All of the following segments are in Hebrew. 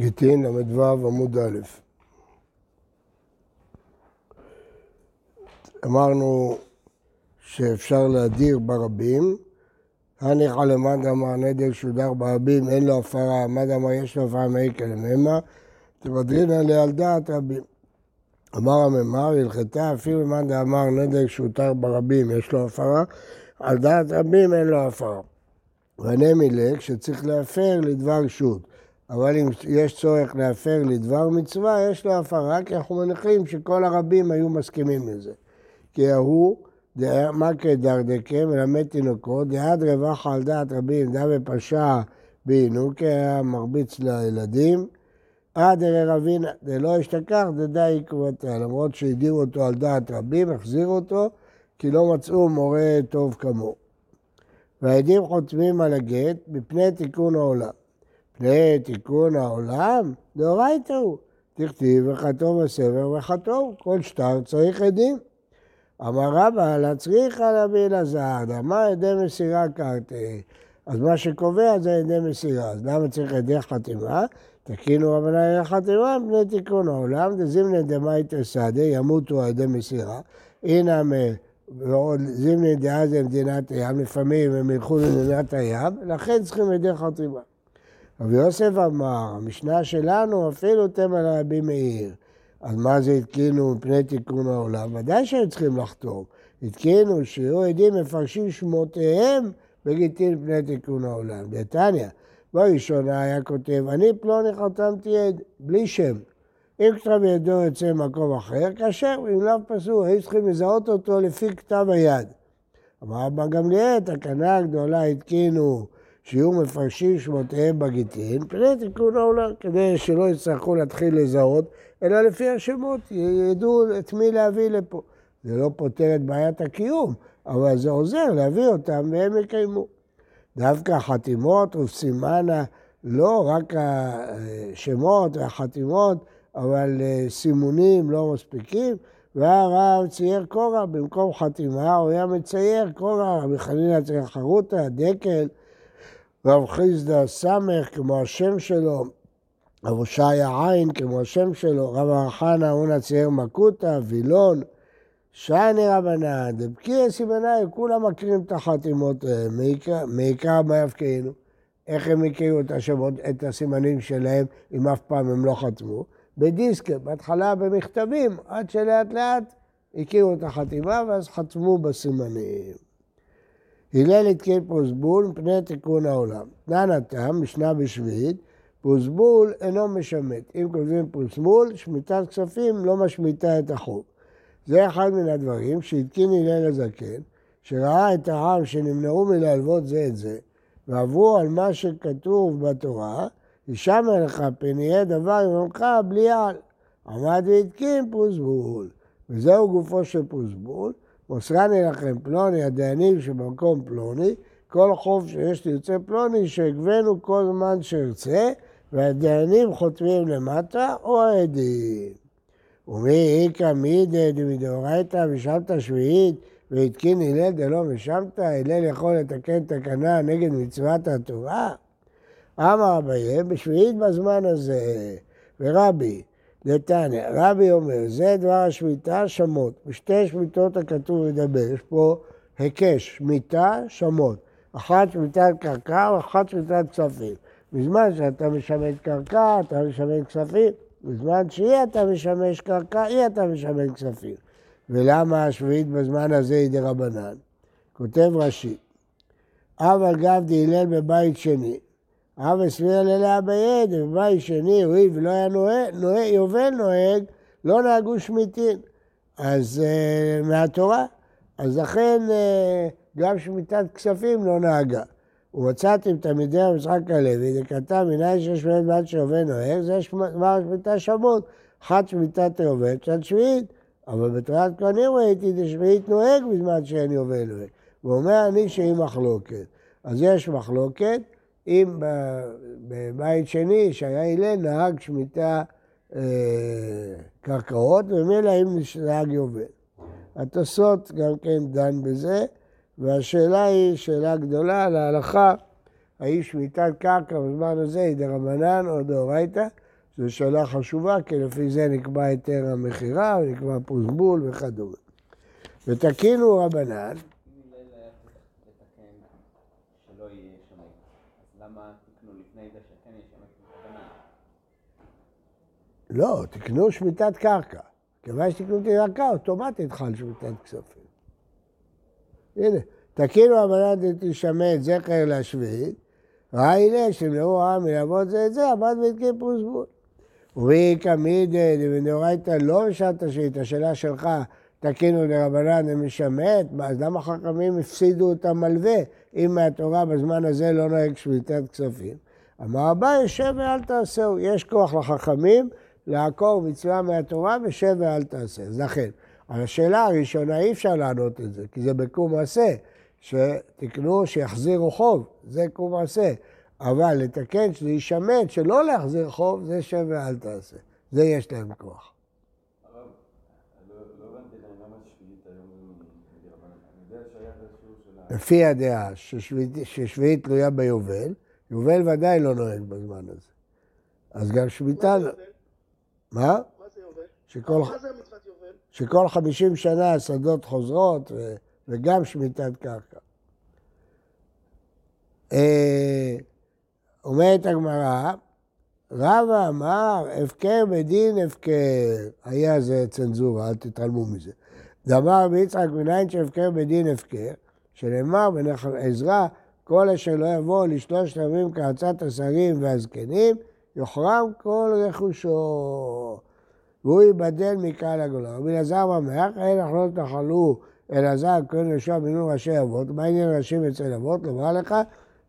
גיטין ל"ו עמוד א'. אמרנו שאפשר להדיר ברבים. הניחא למד אמר נדל שודר ברבים, אין לו הפרה, מד אמר יש לו הפרה מאי כלממה, תבדרינא לי על דעת רבים. אמר הממר, הלכתה אפילו מאן דאמר נדל שודר ברבים, יש לו הפרה, על דעת רבים אין לו הפרה. וענה מילק שצריך להפר לדבר שוט. אבל אם יש צורך להפר לדבר מצווה, יש לו הפרה, כי אנחנו מניחים שכל הרבים היו מסכימים לזה. כי ההוא, מה כדרדקה, מלמד תינוקות, דעת רווחה על דעת רבים, דע ופשע בעינוקי, היה מרביץ לילדים. עד הרי רבינה, דלא אשתכח, דדע עקבותיה. למרות שהדירו אותו על דעת רבים, החזירו אותו, כי לא מצאו מורה טוב כמוהו. והעדים חותמים על הגט מפני תיקון העולם. מפני תיקון העולם, דאורייתא הוא. תכתיב וחתום בסבר וחתום, כל שטר צריך עדים. אמר רבא, להצריך להביא אלעזר, אמר עדי מסירה קרתי. אז מה שקובע זה עדי מסירה. אז למה צריך עדי חתימה? תקינו רבנן עדי חתימה מפני תיקון העולם, דזימנה דמייתא סעדי, ימותו עדי מסירה. הנה ועוד זימני דעה זה מדינת הים, לפעמים הם ילכו למדינת הים, לכן צריכים עדי חתימה. רבי יוסף אמר, המשנה שלנו אפילו תמל רבי מאיר. אז מה זה התקינו מפני תיקון העולם? ודאי שהם צריכים לחתום. התקינו שיהיו עדים מפרשים שמותיהם בגיטין מפני תיקון העולם. דתניא, בראשונה היה כותב, אני פלוני חתמתי עד, בלי שם. אם כתב ידו יוצא ממקום אחר, כאשר אם לאו פסול, היו צריכים לזהות אותו לפי כתב היד. אמר אבא גמליאל, תקנה הגדולה התקינו שיהיו מפרשים שמותיהם בגיטין, פני תיקון העולם, כדי שלא יצטרכו להתחיל לזהות, אלא לפי השמות, ידעו את מי להביא לפה. זה לא פותר את בעיית הקיום, אבל זה עוזר להביא אותם והם יקיימו. דווקא החתימות וסימנה, לא רק השמות והחתימות, אבל סימונים לא מספיקים, והרב צייר קורא במקום חתימה, הוא היה מצייר קורא, רבי חנינא צריך חרוטה, דקל, רב חיסדא סמך כמו השם שלו, רב הושעיה עין כמו השם שלו, רב החנה אונה צייר מקוטה, וילון, שייני רבנן, דבקי סימנאי, כולם מכירים את החתימות, מעיקר מה יבקיענו. איך הם הכירו את השמות, את הסימנים שלהם, אם אף פעם הם לא חתמו? בדיסקר, בהתחלה במכתבים, עד שלאט לאט הכירו את החתימה ואז חתמו בסימנים. הלל התקין פרוסבול מפני תיקון העולם. תנן התם, משנה בשביעית, פרוסבול אינו משמט. אם כותבים פרוסבול, שמיטת כספים לא משמיטה את החוב. זה אחד מן הדברים שהתקין הלל הזקן, שראה את העם שנמנעו מלהלוות זה את זה, ועברו על מה שכתוב בתורה, הישמע לך פן יהיה דבר יומך בלי על. עמד והתקין פרוסבול. וזהו גופו של פרוסבול. מוסרני לכם פלוני, הדיינים שבמקום פלוני, כל חוב שיש ליוצא פלוני, שיגבנו כל זמן שירצה, והדיינים חותמים למטה, או העדים. ומי איכא מידא דמדאורייתא ושמת שביעית, והתקין הלל דלא ושמת, הלל יכול לתקן תקנה נגד מצוות התורה? אמר אביי, בשביעית בזמן הזה, ורבי, דתניא, רבי אומר, זה דבר השמיטה, שמות. בשתי שמיטות הכתוב לדבר, יש פה היקש, שמיטה, שמות. אחת שמיטת קרקע ואחת שמיטת כספים. בזמן שאתה משמש קרקע, אתה משמש כספים. בזמן שאי אתה משמש קרקע, אי אתה משמש כספים. ולמה השביעית בזמן הזה היא דרבנן? כותב רש"י, אבל גב דהילל בבית שני, אבא סביר ללה ביד, ובבית שני, הואיל ולא היה נוהג, נוהג, יובל נוהג, לא נהגו שמיטין. אז uh, מהתורה. אז לכן uh, גם שמיטת כספים לא נהגה. ומצאתם תלמידי המשחק הלוי, וכתב מנין שיש באמת בעד שיובל נוהג, זה דבר שמיטה שמות. אחת שמיטת היובל, קצת שביעית. אבל בתורת כהנים ראיתי דשביעית נוהג בזמן שאין יובל נוהג. הוא אומר אני שהיא מחלוקת. אז יש מחלוקת. אם בבית שני, שהיה הלל, נהג שמיטה אה, קרקעות, ומילא אם נהג יובל. התוספות גם כן דן בזה, והשאלה היא שאלה גדולה להלכה, האם שמיטת קרקע בזמן הזה היא דרבנן או דאורייתא? זו שאלה חשובה, כי לפי זה נקבע היתר המכירה, ונקבע פוסבול וכדומה. ותקינו רבנן, לא, תקנו שמיטת קרקע. כיוון שתקנו שמיטת קרקע, אוטומטית חל שמיטת כספים. הנה, תקינו אמנת תשמט זכר לשביעית, לה שמלאו העם מלעבוד זה את זה, עמד והתקין פרוסבול. ובי קמידי דבנאורייתא לא בשעת השאית, השאלה שלך, תקינו לרבנן המשמט, אז למה חכמים הפסידו את המלווה, אם מהתורה בזמן הזה לא נוהג שמיטת כספים? אמר אביי, שב ואל תעשהו, יש כוח לחכמים לעקור מצווה מהתורה ושב ואל תעשה. אז לכן, על השאלה הראשונה אי אפשר לענות את זה, כי זה בקום עשה, שתקנו שיחזירו חוב, זה קום עשה. אבל לתקן שזה יישמט, שלא להחזיר חוב, זה שב ואל תעשה. זה יש להם כוח. לפי הדעה ששביעית תלויה ביובל, יובל ודאי לא נוהג בזמן הזה. אז גם שמיטה... מה? מה זה יובל? שכל, מה זה מצוות יובל? שכל חמישים שנה השדות חוזרות ו... וגם שמיטת קרקע. אה, אומרת הגמרא, רבא אמר, הפקר בדין הפקר. היה זה צנזורה, אל תתעלמו מזה. דאמר ביצחק מניין שהפקר בדין הפקר, שנאמר בנחל עזרא, כל אשר לא יבוא לשלושת ימים כעצת השרים והזקנים, יוחרם כל רכושו, והוא ייבדל מקהל הגולה. רבי אלעזר ממח, אין אנחנו לא תאכלו אלעזר כהן יהושע בנו ראשי אבות, מה עניין ראשים אצל אבות? לומר לך,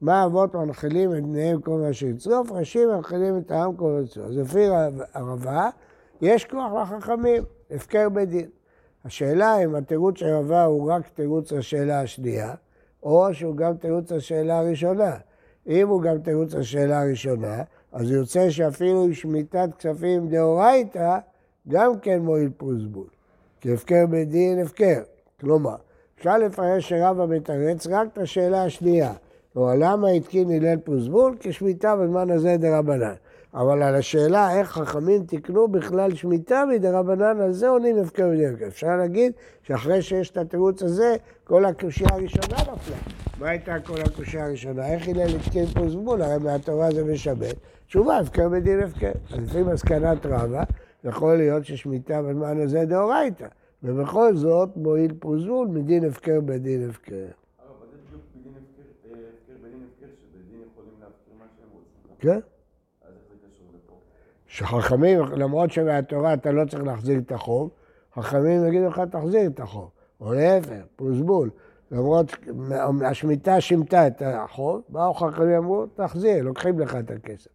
מה אבות מנחילים את בניהם כל מה שיצרוף, ראשים מנחילים את העם כל רצו. אז לפי הרבה, יש כוח לחכמים, הפקר בדין. השאלה אם התירוץ של רבה הוא רק תירוץ לשאלה השנייה, או שהוא גם תירוץ לשאלה הראשונה. אם הוא גם תירוץ לשאלה הראשונה, אז יוצא שאפילו עם שמיטת כספים דאורייתא, גם כן מועיל פרוסבול. כי הפקר בדין הפקר. כלומר, אפשר לפרש שרבא מתרץ רק את השאלה השנייה. כלומר, למה התקין הלל פרוסבול? כי שמיטה בזמן הזה דרבנן. אבל על השאלה איך חכמים תיקנו בכלל שמיטה מדרבנן, על זה עונים הפקר בדין הפקר. אפשר להגיד שאחרי שיש את התירוץ הזה, כל הקושייה הראשונה נפלה. מה הייתה כל הקושייה הראשונה? איך הלל התקין פרוסבול? הרי מהתורה זה משבט. תשובה, הפקר בדין הפקר. אז לפי מסקנת רבא, יכול להיות ששמיטה בזמן הזה דאורייתא, ובכל זאת מועיל פרוזול מדין הפקר בדין הפקר. כן. שחכמים, למרות שמהתורה אתה לא צריך להחזיר את החוב, חכמים יגידו לך תחזיר את החוב, או להפך, פרוזבול. למרות השמיטה שימתה את החוב, באו חכמים אמרו, תחזיר, לוקחים לך את הכסף.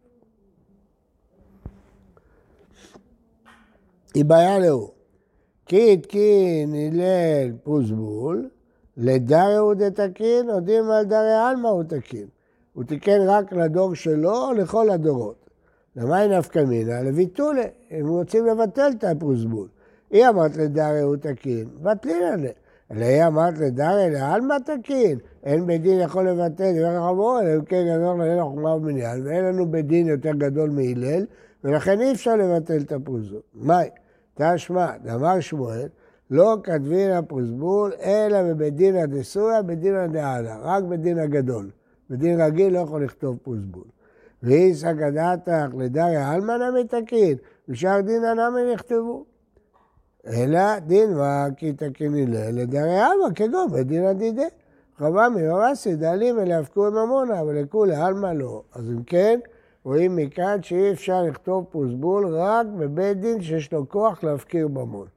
היא בעיה להוא. כי התקין הלל פוסבול, לדרי הוא דתקין, יודעים על דרי עלמא הוא תקין. הוא תיקן רק לדור שלו או לכל הדורות. למה אין נפקא מינא? לביטולה, הם רוצים לבטל את הפוסבול. היא אמרת לדרי הוא תקין, בטלין עליה. אלא אמרת לדרי לעלמא תקין. אין בית דין יכול לבטל דבר חמור, אלא אם כן גדול עלינו חוכמה ומניין, ואין לנו בית דין יותר גדול מהלל, ולכן אי אפשר לבטל את הפוסבול. מאי? תשמע, דבר שמואל, לא כתבין הפוסבול, אלא בבית דינא דסוריא, בדינא דעלה, רק בדין הגדול. בדין רגיל לא יכול לכתוב פוסבול. ואיסא גדתך לדריה עלמא נמי תקין, ושאר דינא נמי נכתבו. אלא דין וכי תקין הלל לדריה עלמא, כגון בדינא דידי. חווה ממרסי דלים ולהפקו עמונה, ולכולי עלמא לא. אז אם כן, רואים מכאן שאי אפשר לכתוב פוסבול רק בבית דין שיש לו כוח להפקיר ממון,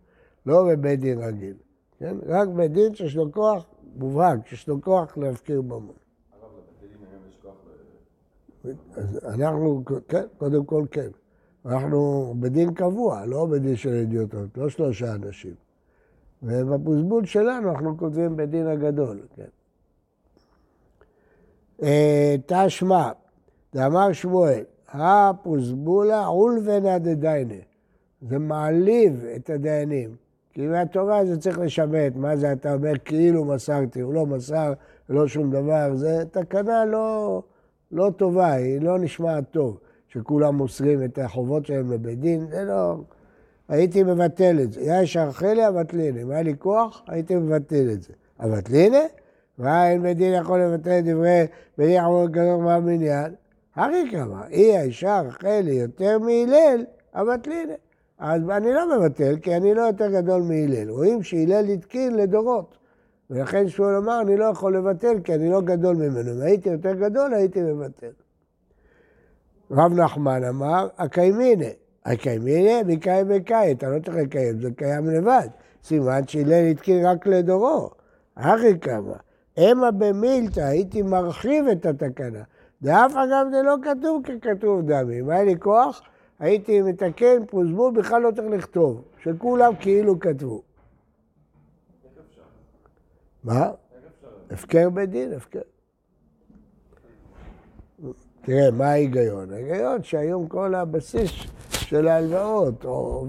לא בבית דין רגיל. כן? רק בית דין שיש לו כוח מובהק, שיש לו כוח להפקיר ממון. אז אנחנו, כן, קודם כל כן. אנחנו בדין קבוע, לא בדין של אידיוטות, לא שלושה אנשים. ובפוסבול שלנו אנחנו כותבים בדין הגדול, כן. אה, תשמע, ואמר שמואל, הפוסבולה אולבנא דדיינה. זה מעליב את הדיינים. כי מהתורה זה צריך לשמט, מה זה אתה אומר כאילו מסרתי, הוא לא מסר, לא שום דבר, זה תקנה לא, לא טובה, היא לא נשמעת טוב. שכולם מוסרים את החובות שלהם לבית דין, זה לא... הייתי מבטל את זה. היה ישר חלק, אבטליני. אם היה לי כוח, הייתי מבטל את זה. אבטליני? ואין בית דין יכול לבטל דברי בית דין חמור גדול מהמניין? הרי כמה, אי הישר חלי יותר מהלל, אבטליני. אז אני לא מבטל, כי אני לא יותר גדול מהלל. רואים שהלל התקין לדורות. ולכן שמואל אמר, אני לא יכול לבטל, כי אני לא גדול ממנו. אם הייתי יותר גדול, הייתי מבטל. רב נחמן אמר, הקיימינה. הקיימינה, מקיים בקאי, אתה לא צריך לקיים, זה קיים לבד. סימן שהלל התקין רק לדורו. אחי כמה. המה במילתא, הייתי מרחיב את התקנה. דאף אגב זה לא כתוב ככתוב דמי. אם היה לי כוח, הייתי מתקן פרוזבול, בכלל לא צריך לכתוב. שכולם כאילו כתבו. מה? הפקר בדין, הפקר. תראה, מה ההיגיון? ההיגיון שהיום כל הבסיס של ההלוואות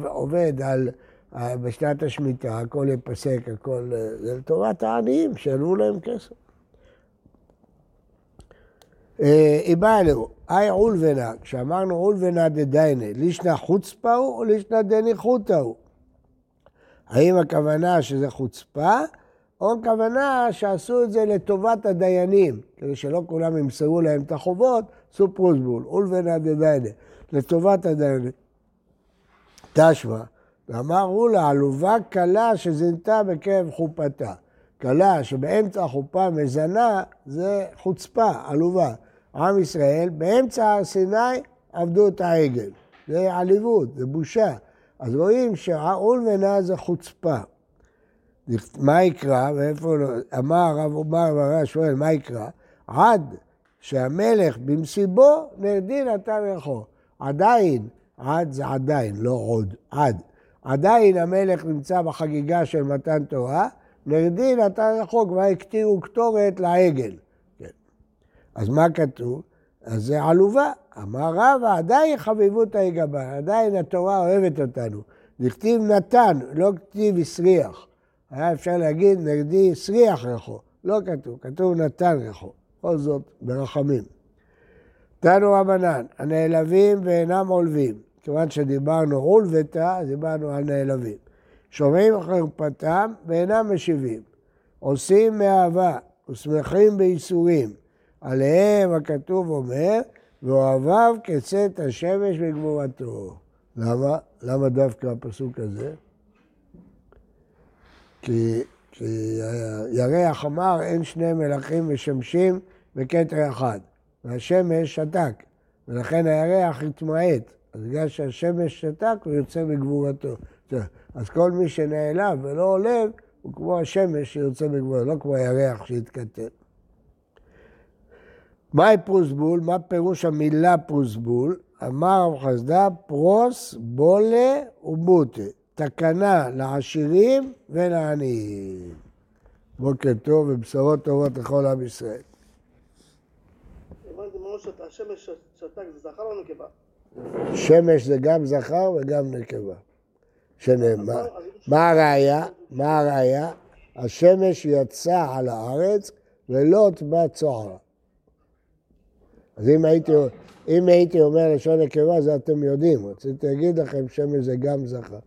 עובד על, בשנת השמיטה, הכל ייפסק, הכל... זה לטובת העניים, שעלו להם כסף. איבאלו, אי עולבנה, כשאמרנו עולבנה דדיינה, לישנא חוצפה הוא או לישנא דניחותא הוא? האם הכוונה שזה חוצפה, או הכוונה שעשו את זה לטובת הדיינים, כדי שלא כולם ימסרו להם את החובות, עשו פרוסבול, עולבנה דדיינה, לטובת הדיינים. תשמע, ואמרו לה, עלובה קלה שזינתה בקרב חופתה. קלה שבאמצע החופה מזנה, זה חוצפה, עלובה. עם ישראל, באמצע הר סיני עבדו את העגל. זה עליבות, זה בושה. אז רואים שהאולמנה זה חוצפה. מה יקרא, ואיפה, אמר הרב עומר והרב שואל, מה יקרא? עד שהמלך במסיבו נרדין נתן רכו. עדיין, עד זה עדיין, לא עוד, עד. עדיין המלך נמצא בחגיגה של מתן תורה, נרדין נתן רכו, כבר הקטירו קטורת לעגל. אז מה כתוב? אז זה עלובה. אמר רבא, עדיין חביבות היגבה, עדיין התורה אוהבת אותנו. דכתיב נתן, לא כתיב הסריח. היה אפשר להגיד, נגדי הסריח רחו. לא כתוב, כתוב נתן רחו. בכל זאת, ברחמים. תנו רבנן, הנעלבים ואינם עולבים. כיוון שדיברנו עולבתה, דיברנו על נעלבים. שומעים חרפתם ואינם משיבים. עושים מאהבה ושמחים בייסורים. עליהם הכתוב אומר, ואוהביו כצאת השמש בגבורתו. למה? למה דווקא הפסוק הזה? כי, כי ירח אמר, אין שני מלכים משמשים בכתר אחד, והשמש שתק, ולכן הירח התמעט. אז בגלל שהשמש שתק, הוא יוצא בגבורתו. אז כל מי שנעלב ולא עולב, הוא כמו השמש שיוצא בגבורתו, לא כמו הירח שהתקטן. מהי פרוסבול? מה פירוש המילה פרוסבול? אמר רב חסדה פרוס, בולה ובוטה. תקנה לעשירים ולעניים. בוקר טוב ובשורות טובות לכל עם ישראל. שמש זה גם זכר וגם נקבה. שנאמר. מה הראיה? מה הראיה? השמש יצא על הארץ ולוט בה צוערה. אז אם הייתי, אם הייתי אומר לשון נקבה, זה אתם יודעים. רציתי להגיד לכם שמש זה גם זכר.